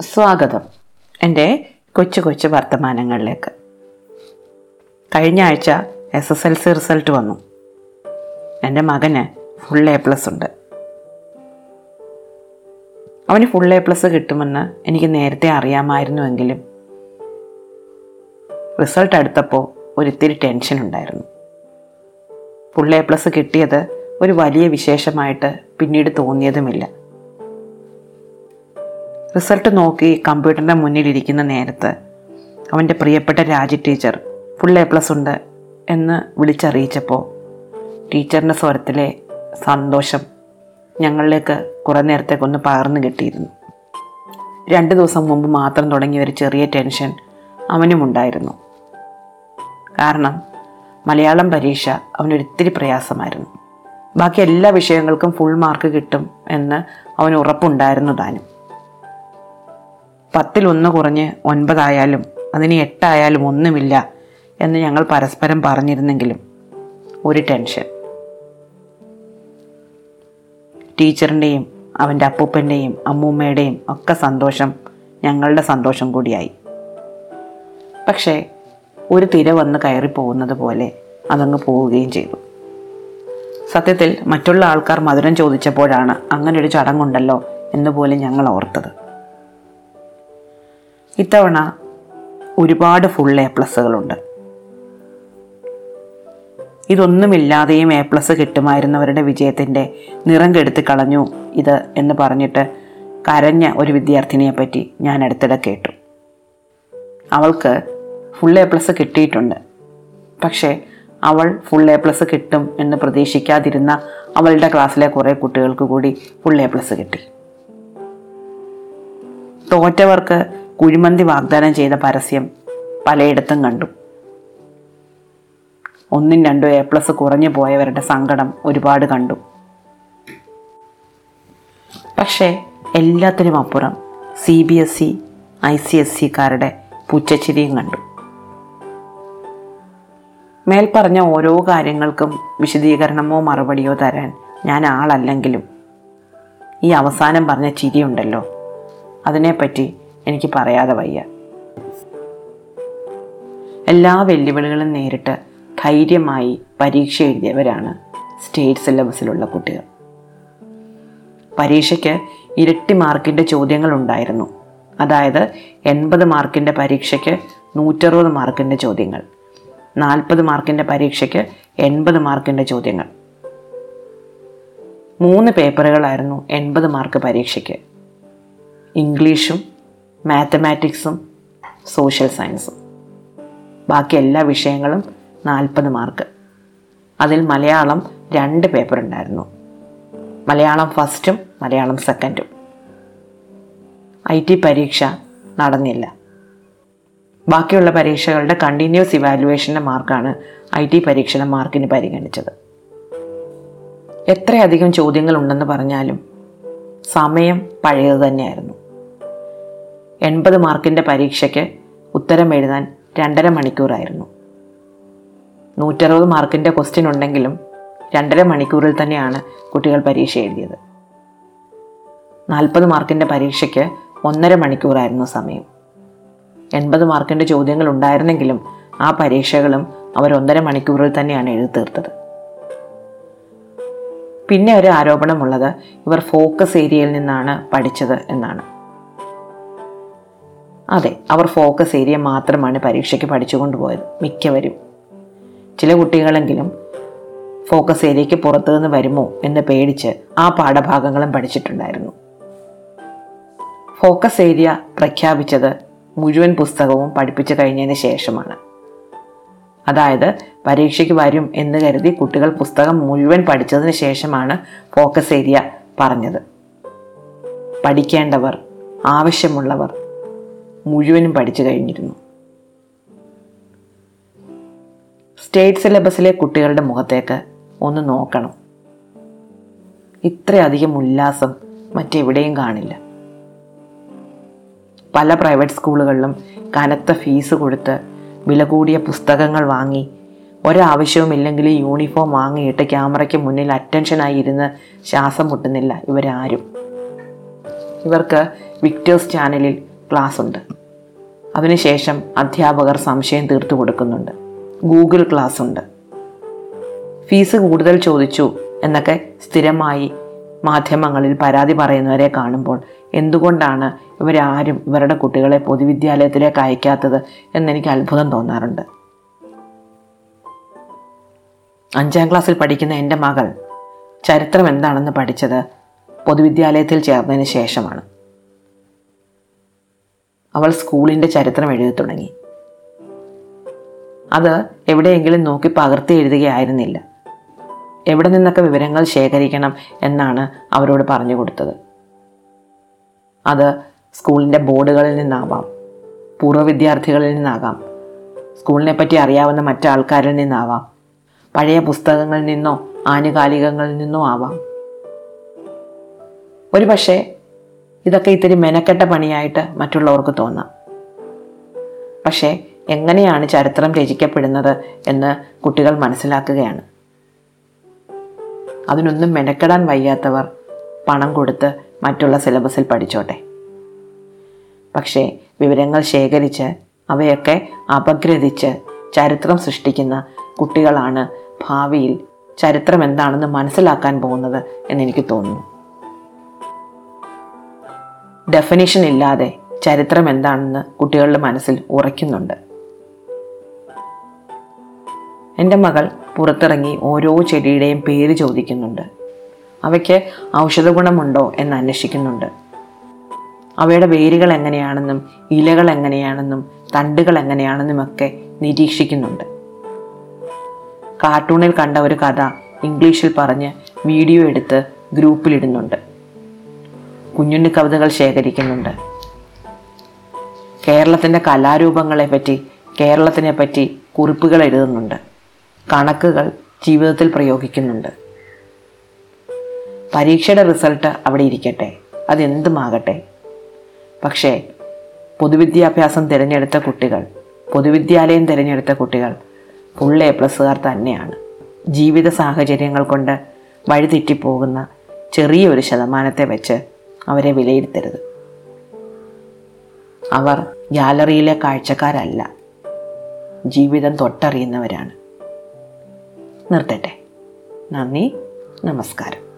സ്വാഗതം. എന്റെ കൊച്ചു കൊച്ചു വർത്തമാനങ്ങളിലേക്ക്. കഴിഞ്ഞ ആഴ്ച S S L C result വന്നു. എന്റെ മകന് ഫുൾ എ പ്ലസ് ഉണ്ട്. അവന് ഫുൾ എ പ്ലസ് കിട്ടുമെന്ന് എനിക്ക് നേരത്തെ അറിയാമായിരുന്നുവെങ്കിലും റിസൾട്ട് അടുത്തപ്പോൾ ഒരിത്തിരി ടെൻഷൻ ഉണ്ടായിരുന്നു. ഫുൾ എ പ്ലസ് കിട്ടിയത് ഒരു വലിയ വിശേഷമായിട്ട് പിന്നീട് തോന്നിയതുമില്ല. റിസൾട്ട് നോക്കി കമ്പ്യൂട്ടറിന്റെ മുന്നിലിരിക്കുന്ന നേരത്ത് അവന്റെ പ്രിയപ്പെട്ട രാജി ടീച്ചർ ഫുൾ എ പ്ലസ് ഉണ്ട് എന്ന് വിളിച്ചറിയിച്ചപ്പോൾ ടീച്ചറിന്റെ സ്വരത്തിലെ സന്തോഷം ഞങ്ങളിലേക്ക് കുറേ നേരത്തേക്കൊന്ന് പകർന്നു കിട്ടിയിരുന്നു. രണ്ട് ദിവസം മുമ്പ് മാത്രം തുടങ്ങിയ ഒരു ചെറിയ ടെൻഷൻ അവനും ഉണ്ടായിരുന്നു. കാരണം മലയാളം പരീക്ഷ അവനൊരിത്തിരി പ്രയാസമായിരുന്നു. ബാക്കി എല്ലാ വിഷയങ്ങൾക്കും ഫുൾ മാർക്ക് കിട്ടും എന്ന് അവന് ഉറപ്പുണ്ടായിരുന്നു താനും. പത്തിൽ ഒന്ന് കുറഞ്ഞ് ഒൻപതായാലും അതിന് എട്ടായാലും ഒന്നുമില്ല എന്ന് ഞങ്ങൾ പരസ്പരം പറഞ്ഞിരുന്നെങ്കിലും. ഒരു ടെൻഷൻ. ടീച്ചറിന്റെയും അവന്റെ അപ്പൂപ്പന്റെയും അമ്മൂമ്മയുടെയും ഒക്കെ സന്തോഷം ഞങ്ങളുടെ സന്തോഷം കൂടിയായി. പക്ഷേ ഒരു തിര വന്ന് കയറി പോകുന്നത് പോലെ അതങ്ങ് പോവുകയും ചെയ്തു. സത്യത്തിൽ മറ്റുള്ള ആൾക്കാർ മധുരം ചോദിച്ചപ്പോഴാണ് അങ്ങനൊരു ചടങ്ങുണ്ടല്ലോ എന്ന് പോലും ഞങ്ങൾ ഓർത്തത്. ഇത്തവണ ഒരുപാട് ഫുൾ എ പ്ലസ്സുകളുണ്ട് ഇതൊന്നുമില്ലാതെയും എ പ്ലസ് കിട്ടുമായിരുന്നവരുടെ വിജയത്തിന്റെ നിറം കെടുത്തി കളഞ്ഞു ഇത് എന്ന് പറഞ്ഞിട്ട് കരഞ്ഞ ഒരു വിദ്യാർത്ഥിനിയെ പറ്റി ഞാൻ അടുത്തിടെ കേട്ടു. അവൾക്ക് ഫുൾ എ പ്ലസ് കിട്ടിയിട്ടുണ്ട്. പക്ഷേ അവൾ ഫുൾ എ പ്ലസ് കിട്ടും എന്ന് പ്രതീക്ഷിക്കാതിരുന്ന അവളുടെ ക്ലാസ്സിലെ കുറേ കുട്ടികൾക്ക് കൂടി ഫുൾ എ പ്ലസ് കിട്ടി. തോറ്റവർക്ക് കുഴിമന്തി വാഗ്ദാനം ചെയ്ത പരസ്യം പലയിടത്തും കണ്ടു. ഒന്നും രണ്ടും എ പ്ലസ് കുറഞ്ഞു പോയവരുടെ സങ്കടം ഒരുപാട് കണ്ടു. പക്ഷേ എല്ലാത്തിനും അപ്പുറം C B S E I C S സിക്കാരുടെ പുച്ചച്ചിരിയും കണ്ടു. മേൽപ്പറഞ്ഞ ഓരോ കാര്യങ്ങൾക്കും വിശദീകരണമോ മറുപടിയോ തരാൻ ഞാൻ ആളല്ലെങ്കിലും ഈ അവസാനം പറഞ്ഞ ചിരിയുണ്ടല്ലോ. അതിനെപ്പറ്റി എനിക്ക് പറയാതെ വയ്യ. എല്ലാ വെല്ലുവിളികളും നേരിട്ട് ധൈര്യമായി പരീക്ഷ എഴുതിയവരാണ് സ്റ്റേറ്റ് സിലബസിലുള്ള കുട്ടികൾ. പരീക്ഷയ്ക്ക് ഇരട്ടി മാർക്കിന്റെ ചോദ്യങ്ങൾ ഉണ്ടായിരുന്നു അതായത് എൺപത് മാർക്കിന്റെ പരീക്ഷയ്ക്ക് നൂറ്ററുപത് മാർക്കിന്റെ ചോദ്യങ്ങൾ നാൽപ്പത് മാർക്കിന്റെ പരീക്ഷയ്ക്ക് എൺപത് മാർക്കിന്റെ ചോദ്യങ്ങൾ. മൂന്ന് പേപ്പറുകളായിരുന്നു എൺപത് മാർക്ക് പരീക്ഷയ്ക്ക്. ഇംഗ്ലീഷും മാത്തമാറ്റിക്സും സോഷ്യൽ സയൻസും ബാക്കി എല്ലാ വിഷയങ്ങളും നാൽപ്പത് മാർക്ക് അതിൽ മലയാളം രണ്ട് പേപ്പർ ഉണ്ടായിരുന്നു. മലയാളം ഫസ്റ്റും മലയാളം സെക്കൻഡും ഐ ടി പരീക്ഷ നടന്നില്ല. ബാക്കിയുള്ള പരീക്ഷകളുടെ കണ്ടിന്യൂസ് ഇവാലുവേഷന്റെ മാർക്കാണ് ഐ ടി പരീക്ഷയുടെ മാർക്കിന് പരിഗണിച്ചത്. എത്രയധികം ചോദ്യങ്ങളുണ്ടെന്ന് പറഞ്ഞാലും സമയം പഴയത് തന്നെയായിരുന്നു. എൺപത് മാർക്കിന്റെ പരീക്ഷയ്ക്ക് ഉത്തരം എഴുതാൻ രണ്ടര മണിക്കൂറായിരുന്നു. നൂറ്ററുപത് മാർക്കിന്റെ ക്വസ്റ്റ്യൻ ഉണ്ടെങ്കിലും രണ്ടര മണിക്കൂറിൽ തന്നെയാണ് കുട്ടികൾ പരീക്ഷ എഴുതിയത്. നാൽപ്പത് മാർക്കിന്റെ പരീക്ഷയ്ക്ക് ഒന്നര മണിക്കൂറായിരുന്നു സമയം. എൺപത് മാർക്കിന്റെ ചോദ്യങ്ങൾ ഉണ്ടായിരുന്നെങ്കിലും ആ പരീക്ഷകളും അവർ ഒന്നര മണിക്കൂറിൽ തന്നെയാണ് എഴുതി തീർത്തത്. പിന്നെ ഒരു ആരോപണമുള്ളത് ഇവർ ഫോക്കസ് ഏരിയയിൽ നിന്നാണ് പഠിച്ചത് എന്നാണ്. അതെ അവർ ഫോക്കസ് ഏരിയ മാത്രമാണ് പരീക്ഷയ്ക്ക് പഠിച്ചുകൊണ്ട് പോയത് മിക്കവരും. ചില കുട്ടികളെങ്കിലും ഫോക്കസ് ഏരിയയ്ക്ക് പുറത്തു നിന്ന് വരുമോ എന്ന് പേടിച്ച് ആ പാഠഭാഗങ്ങളും പഠിച്ചിട്ടുണ്ടായിരുന്നു. ഫോക്കസ് ഏരിയ പ്രഖ്യാപിച്ചത് മുഴുവൻ പുസ്തകവും പഠിപ്പിച്ചു കഴിഞ്ഞതിന് ശേഷമാണ്. അതായത് പരീക്ഷയ്ക്ക് വരും എന്ന് കരുതി കുട്ടികൾ പുസ്തകം മുഴുവൻ പഠിച്ചതിന് ശേഷമാണ് ഫോക്കസ് ഏരിയ പറഞ്ഞത്. പഠിക്കേണ്ടവർ ആവശ്യമുള്ളവർ മുഴുവനും പഠിച്ചു കഴിഞ്ഞിരുന്നു. സ്റ്റേറ്റ് സിലബസിലെ കുട്ടികളുടെ മുഖത്തേക്ക് ഒന്ന് നോക്കണം. ഇത്രയധികം ഉല്ലാസം മറ്റെവിടെയും കാണില്ല. പല പ്രൈവറ്റ് സ്കൂളുകളിലും കനത്ത ഫീസ് കൊടുത്ത് വില കൂടിയ പുസ്തകങ്ങൾ വാങ്ങി ഒരാവശ്യവുമില്ലെങ്കിൽ യൂണിഫോം വാങ്ങിയിട്ട് ക്യാമറയ്ക്ക് മുന്നിൽ അറ്റൻഷനായി ഇരുന്ന് ശ്വാസം മുട്ടുന്നില്ല ഇവരാരും. ഇവർക്ക് വിക്ടേഴ്സ് ചാനലിൽ ക്ലാസ് ഉണ്ട് അതിനുശേഷം അധ്യാപകർ സംശയം തീർത്തു കൊടുക്കുന്നുണ്ട്. ഗൂഗിൾ ക്ലാസ് ഉണ്ട് ഫീസ് കൂടുതൽ ചോദിച്ചു എന്നൊക്കെ സ്ഥിരമായി മാധ്യമങ്ങളിൽ പരാതി പറയുന്നവരെ കാണുമ്പോൾ എന്തുകൊണ്ടാണ് ഇവരാരും ഇവരുടെ കുട്ടികളെ പൊതുവിദ്യാലയത്തിലേക്ക് അയക്കാത്തത് എന്നെനിക്ക് അത്ഭുതം തോന്നാറുണ്ട്. അഞ്ചാം ക്ലാസ്സിൽ പഠിക്കുന്ന എന്റെ മകൾ ചരിത്രം എന്താണെന്ന് പഠിച്ചത് പൊതുവിദ്യാലയത്തിൽ ചേർന്നതിന് ശേഷമാണ്. അവൾ സ്കൂളിന്റെ ചരിത്രം എഴുതി തുടങ്ങി. അത് എവിടെയെങ്കിലും നോക്കി പകർത്തി എഴുതുകയായിരുന്നില്ല. എവിടെ നിന്നൊക്കെ വിവരങ്ങൾ ശേഖരിക്കണം എന്നാണ് അവരോട് പറഞ്ഞു കൊടുത്തത്. അത് സ്കൂളിന്റെ ബോർഡുകളിൽ നിന്നാവാം പൂർവ വിദ്യാർത്ഥികളിൽ നിന്നാകാം സ്കൂളിനെ പറ്റി അറിയാവുന്ന മറ്റാൾക്കാരിൽ നിന്നാവാം പഴയ പുസ്തകങ്ങളിൽ നിന്നോ ആനുകാലികങ്ങളിൽ നിന്നോ ആവാം. ഒരു പക്ഷേ ഇതൊക്കെ ഇത്തിരി മെനക്കെട്ട പണിയായിട്ട് മറ്റുള്ളവർക്ക് തോന്നാം. പക്ഷേ എങ്ങനെയാണ് ചരിത്രം രചിക്കപ്പെടുന്നത് എന്ന് കുട്ടികൾ മനസ്സിലാക്കുകയാണ്. അതിനൊന്നും മെനക്കെടാൻ വയ്യാത്തവർ പണം കൊടുത്ത് മറ്റുള്ള സിലബസിൽ പഠിച്ചോട്ടെ. പക്ഷേ വിവരങ്ങൾ ശേഖരിച്ച് അവയൊക്കെ അപഗ്രഥിച്ച് ചരിത്രം സൃഷ്ടിക്കുന്ന കുട്ടികളാണ് ഭാവിയിൽ ചരിത്രം എന്താണെന്ന് മനസ്സിലാക്കാൻ പോകുന്നത് എന്നെനിക്ക് തോന്നുന്നു. ഡെഫിനിഷൻ ഇല്ലാതെ ചരിത്രം എന്താണെന്ന് കുട്ടികളുടെ മനസ്സിൽ ഉറയ്ക്കുന്നുണ്ട്. എന്റെ മകൾ പുറത്തിറങ്ങി ഓരോ ചെടിയുടെയും പേര് ചോദിക്കുന്നുണ്ട്. അവയ്ക്ക് ഔഷധ ഗുണമുണ്ടോ എന്ന് അന്വേഷിക്കുന്നുണ്ട്. അവയുടെ വേരുകൾ എങ്ങനെയാണെന്നും ഇലകൾ എങ്ങനെയാണെന്നും തണ്ടുകൾ എങ്ങനെയാണെന്നും ഒക്കെ നിരീക്ഷിക്കുന്നുണ്ട്. കാർട്ടൂണിൽ കണ്ട ഒരു കഥ ഇംഗ്ലീഷിൽ പറഞ്ഞ് വീഡിയോ എടുത്ത് ഗ്രൂപ്പിലിടുന്നുണ്ട്. കുഞ്ഞുണ്ണി കവിതകൾ ശേഖരിക്കുന്നുണ്ട്. കേരളത്തിന്റെ കലാരൂപങ്ങളെ പറ്റി കേരളത്തിനെ പറ്റി കുറിപ്പുകൾ എഴുതുന്നുണ്ട്. കണക്കുകൾ ജീവിതത്തിൽ പ്രയോഗിക്കുന്നുണ്ട്. പരീക്ഷയുടെ റിസൾട്ട് അവിടെ ഇരിക്കട്ടെ അതെന്തുമാകട്ടെ. പക്ഷേ പൊതുവിദ്യാഭ്യാസം തിരഞ്ഞെടുത്ത കുട്ടികൾ പൊതുവിദ്യാലയം തിരഞ്ഞെടുത്ത കുട്ടികൾ ഫുൾ എ പ്ലസ്സുകാർ തന്നെയാണ്. ജീവിത സാഹചര്യങ്ങൾ കൊണ്ട് വഴിതെറ്റിപ്പോകുന്ന ചെറിയൊരു ശതമാനത്തെ വെച്ച് അവരെ വിലയിരുത്തരുത്. അവർ ഗാലറിയിലെ കാഴ്ചക്കാരല്ല. ജീവിതം തൊട്ടറിയുന്നവരാണ്. നിർത്തട്ടെ. നന്ദി. നമസ്കാരം.